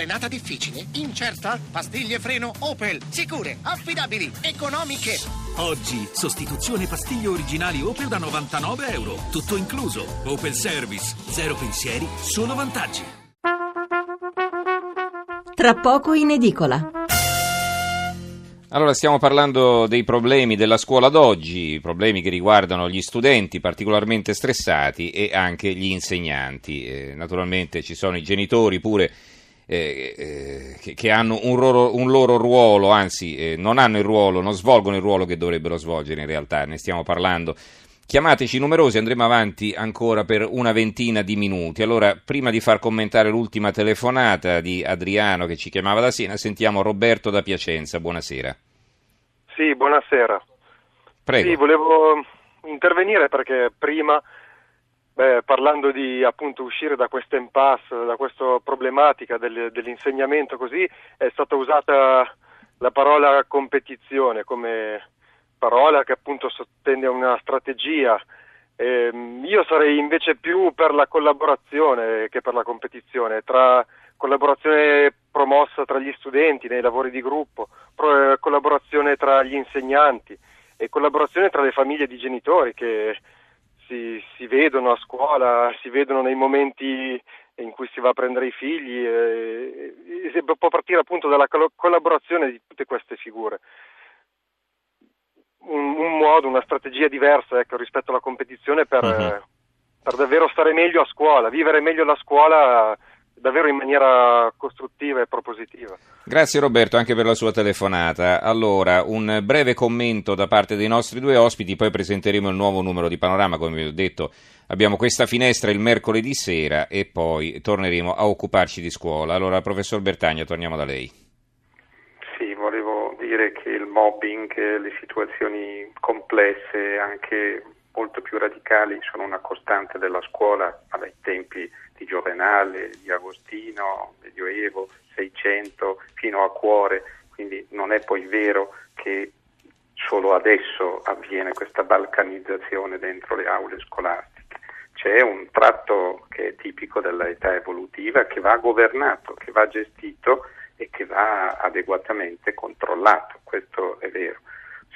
Frenata difficile? Incerta? Pastiglie freno Opel. Sicure, affidabili, economiche. Oggi, sostituzione pastiglie originali Opel da 99 euro. Tutto incluso. Opel Service. Zero pensieri, solo vantaggi. Tra poco in edicola. Allora stiamo parlando dei problemi della scuola d'oggi, problemi che riguardano gli studenti particolarmente stressati e anche gli insegnanti. Eh, naturalmente ci sono i genitori pure eh, eh, che, che, hanno un loro, un loro ruolo, anzi eh, non hanno il ruolo, non svolgono il ruolo che dovrebbero svolgere in realtà, ne stiamo parlando. Chiamateci numerosi, andremo avanti ancora per una ventina di minuti. Allora, prima di far commentare l'ultima telefonata di Adriano che ci chiamava da Siena, sentiamo Roberto da Piacenza. Buonasera. Sì, buonasera. Prego. Sì, volevo intervenire perché prima, beh, parlando di appunto uscire da questa impasse, da questa problematica del, dell'insegnamento così, è stata usata la parola competizione come parola che appunto sottende a una strategia. Eh, io sarei invece più per la collaborazione che per la competizione, tra collaborazione promossa tra gli studenti nei lavori di gruppo, pro, collaborazione tra gli insegnanti e collaborazione tra le famiglie di genitori che si, si vedono a scuola, si vedono nei momenti in cui si va a prendere i figli, e, e può partire appunto dalla collaborazione di tutte queste figure un, un modo, una strategia diversa ecco, rispetto alla competizione per, uh-huh. per, davvero stare meglio a scuola, vivere meglio la scuola davvero in maniera costruttiva e propositiva. Grazie Roberto anche per la sua telefonata. Allora, un breve commento da parte dei nostri due ospiti, poi presenteremo il nuovo numero di Panorama, come vi ho detto. Abbiamo questa finestra il mercoledì sera e poi torneremo a occuparci di scuola. Allora, professor Bertagna, torniamo da lei. Sì, volevo dire che il mobbing, le situazioni complesse, anche molto più radicali, sono una costante della scuola dai tempi Giovenale, di Agostino, Medioevo, 600, fino a Cuore, quindi non è poi vero che solo adesso avviene questa balcanizzazione dentro le aule scolastiche. C'è un tratto che è tipico dell'età evolutiva che va governato, che va gestito e che va adeguatamente controllato, questo è vero.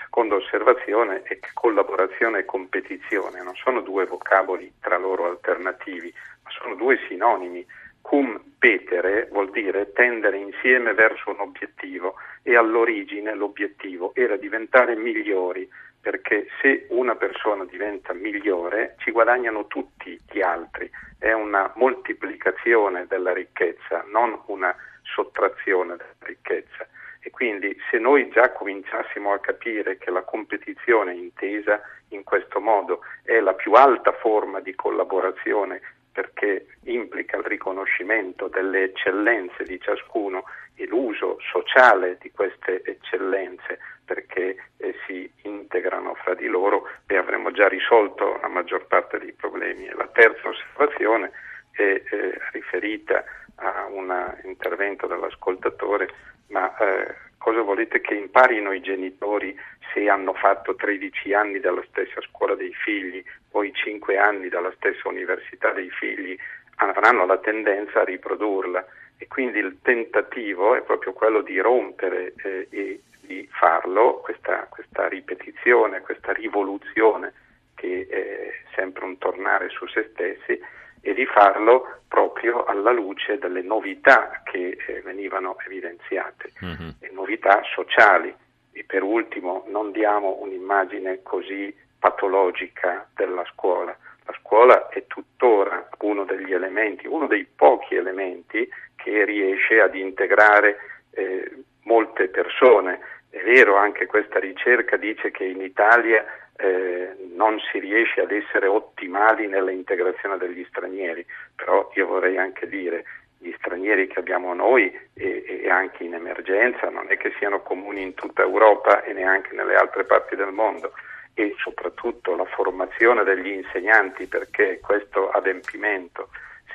Seconda osservazione è che collaborazione e competizione non sono due vocaboli tra loro alternativi, sono due sinonimi. Cum petere vuol dire tendere insieme verso un obiettivo e all'origine l'obiettivo era diventare migliori, perché se una persona diventa migliore ci guadagnano tutti gli altri, è una moltiplicazione della ricchezza, non una sottrazione della ricchezza. E quindi se noi già cominciassimo a capire che la competizione intesa in questo modo è la più alta forma di collaborazione perché implica il riconoscimento delle eccellenze di ciascuno e l'uso sociale di queste eccellenze perché eh, si integrano fra di loro e avremmo già risolto la maggior parte dei problemi. La terza osservazione è eh, riferita a un intervento dell'ascoltatore, ma eh, cosa volete che imparino i genitori se hanno fatto 13 anni dalla stessa scuola dei figli o i 5 anni dalla stessa università dei figli? Avranno la tendenza a riprodurla e quindi il tentativo è proprio quello di rompere eh, e di farlo, questa, questa ripetizione, questa rivoluzione che è sempre un tornare su se stessi e di farlo proprio alla luce delle novità che eh, venivano evidenziate, mm-hmm. Novità sociali. E per ultimo non diamo un'immagine così patologica della scuola. La scuola è tuttora uno degli elementi, uno dei pochi elementi che riesce ad integrare eh, molte persone. È vero, anche questa ricerca dice che in Italia eh, non si riesce ad essere ottimali nella integrazione degli stranieri, però io vorrei anche dire gli stranieri che abbiamo noi e, e, anche in emergenza non è che siano comuni in tutta Europa e neanche nelle altre parti del mondo e soprattutto la formazione degli insegnanti perché questo adempimento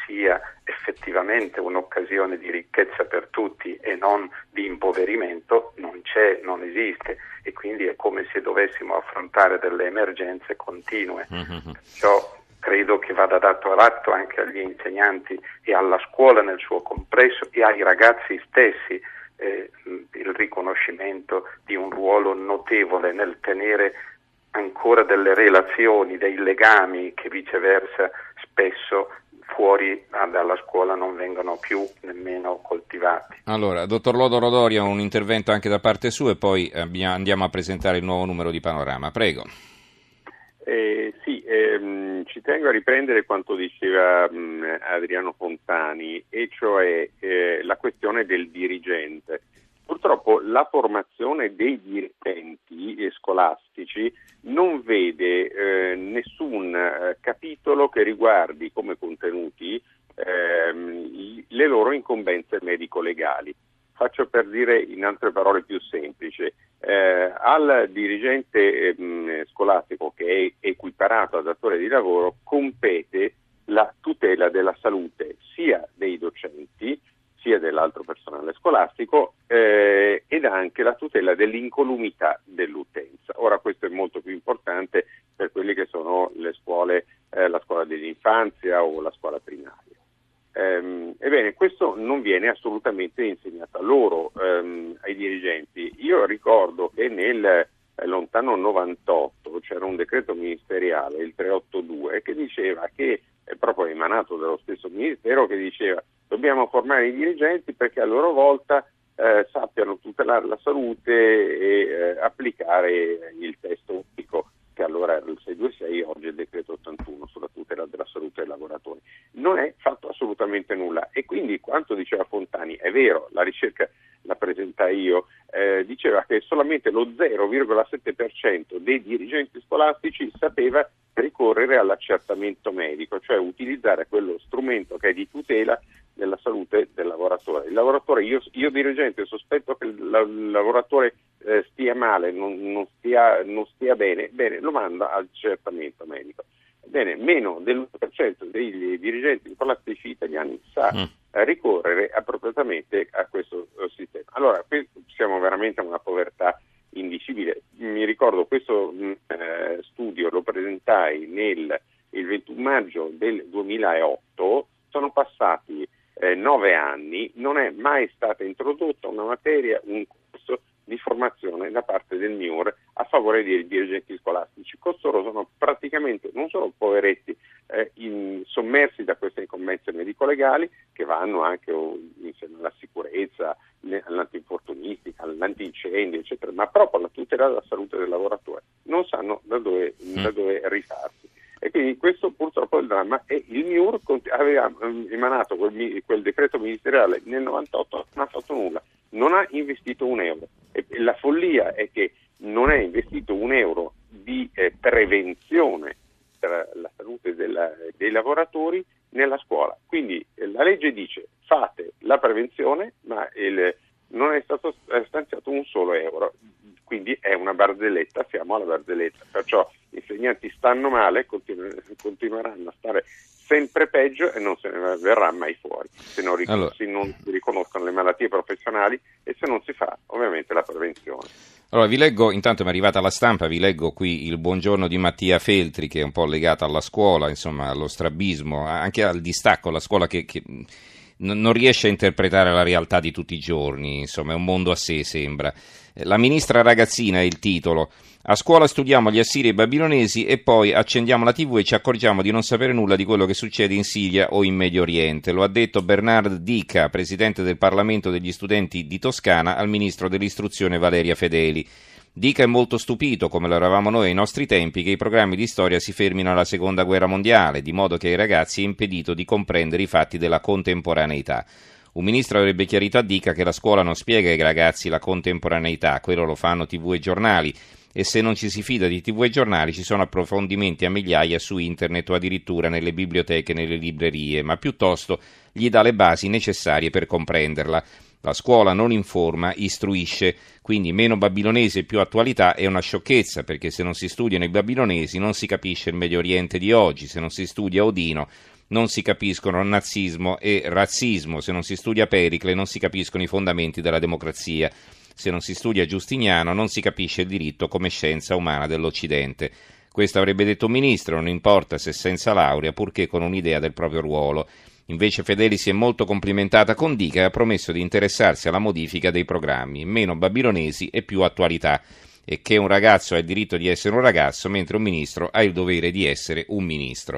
sia effettivamente un'occasione di ricchezza per tutti e non di impoverimento non c'è, non esiste e quindi è come se dovessimo affrontare delle emergenze continue. Mm-hmm. Perciò credo che vada dato atto anche agli insegnanti e alla scuola nel suo complesso e ai ragazzi stessi eh, il riconoscimento di un ruolo notevole nel tenere ancora delle relazioni, dei legami che viceversa spesso fuori dalla scuola non vengono più nemmeno coltivati. Allora, dottor Lodo Rodoria, un intervento anche da parte sua e poi andiamo a presentare il nuovo numero di Panorama. Prego. Eh, sì, ehm, ci tengo a riprendere quanto diceva mh, Adriano Fontani, e cioè eh, la questione del dirigente. Purtroppo la formazione dei dirigenti scolastici non vede eh, nessun eh, capitolo che riguardi come contenuti ehm, le loro incombenze medico-legali. Faccio per dire in altre parole più semplici, eh, al dirigente eh, scolastico che è equiparato al datore di lavoro compete la tutela della salute sia dei docenti sia dell'altro personale scolastico eh, ed anche la tutela dell'incolumità dell'utenza. Ora questo è molto più importante per quelle che sono le scuole, eh, la scuola dell'infanzia o la scuola primaria. Ehm, ebbene, questo non viene assolutamente insegnato a loro, ehm, ai dirigenti. Io ricordo che nel eh, lontano 98 c'era un decreto ministeriale, il 382, che diceva che, è proprio emanato dallo stesso ministero, che diceva dobbiamo formare i dirigenti perché a loro volta eh, sappiano tutelare la salute e eh, applicare il testo unico che allora era il 626, oggi è il decreto 81 sulla tutela della salute dei lavoratori. Non è fatto assolutamente nulla e quindi quanto diceva Fontani è vero, la ricerca la presentai io, eh, diceva che solamente lo 0,7% dei dirigenti scolastici sapeva ricorrere all'accertamento medico, cioè utilizzare quello strumento che è di tutela della salute del lavoratore. Il lavoratore, io, io dirigente, sospetto che il, il lavoratore eh, stia male, non, non, stia, non, stia, bene, bene, lo manda al accertamento medico. Bene, meno dell'1% dei dirigenti scolastici italiani sa mm. ricorrere appropriatamente a questo uh, sistema. Allora, siamo veramente a una povertà indicibile. Mi ricordo questo mh, mm, eh, studio lo presentai nel, il 21 maggio del 2008, sono passati eh, nove anni, non è mai stata introdotta una materia, un corso di formazione da parte del MIUR a favore dei dirigenti scolastici. Costoro sono praticamente non solo poveretti eh, in, sommersi da queste incombenze medico-legali che vanno anche oh, insieme alla sicurezza, all'antinfortunistica, all'antincendio, eccetera, ma proprio alla tutela della salute del lavoratore. Non sanno da dove, da dove rifarsi. E quindi questo purtroppo è il dramma e il MIUR aveva mm, emanato quel, quel decreto ministeriale nel 98, non ha fatto nulla, non ha investito un euro. E la follia è che non è investito un euro di eh, prevenzione per la salute della, dei lavoratori nella scuola. Quindi eh, la legge dice fate la prevenzione, ma il, non è stato stanziato un solo euro. Quindi è una barzelletta, siamo alla barzelletta. Perciò gli insegnanti stanno male, continu- continueranno a stare sempre peggio e non se ne verrà mai fuori se non, ric- allora. se non si riconoscono le malattie professionali e se non si fa ovviamente la prevenzione. Allora vi leggo, intanto mi è arrivata la stampa, vi leggo qui il buongiorno di Mattia Feltri che è un po' legato alla scuola, insomma allo strabismo, anche al distacco, alla scuola che, che non riesce a interpretare la realtà di tutti i giorni, insomma è un mondo a sé sembra. La ministra ragazzina è il titolo. A scuola studiamo gli assiri e i babilonesi e poi accendiamo la tv e ci accorgiamo di non sapere nulla di quello che succede in Siria o in Medio Oriente. Lo ha detto Bernard Dica, presidente del Parlamento degli studenti di Toscana, al ministro dell'istruzione Valeria Fedeli. Dica è molto stupito, come lo eravamo noi ai nostri tempi, che i programmi di storia si fermino alla seconda guerra mondiale, di modo che ai ragazzi è impedito di comprendere i fatti della contemporaneità. Un ministro avrebbe chiarito a Dica che la scuola non spiega ai ragazzi la contemporaneità, quello lo fanno tv e giornali e se non ci si fida di tv e giornali ci sono approfondimenti a migliaia su internet o addirittura nelle biblioteche e nelle librerie, ma piuttosto gli dà le basi necessarie per comprenderla. La scuola non informa, istruisce, quindi meno babilonese e più attualità è una sciocchezza, perché se non si studiano i babilonesi non si capisce il Medio Oriente di oggi, se non si studia Odino non si capiscono nazismo e razzismo, se non si studia Pericle non si capiscono i fondamenti della democrazia. Se non si studia Giustiniano non si capisce il diritto come scienza umana dell'Occidente. Questo avrebbe detto un ministro, non importa se senza laurea, purché con un'idea del proprio ruolo. Invece Fedeli si è molto complimentata con Dica e ha promesso di interessarsi alla modifica dei programmi, meno babilonesi e più attualità, e che un ragazzo ha il diritto di essere un ragazzo, mentre un ministro ha il dovere di essere un ministro.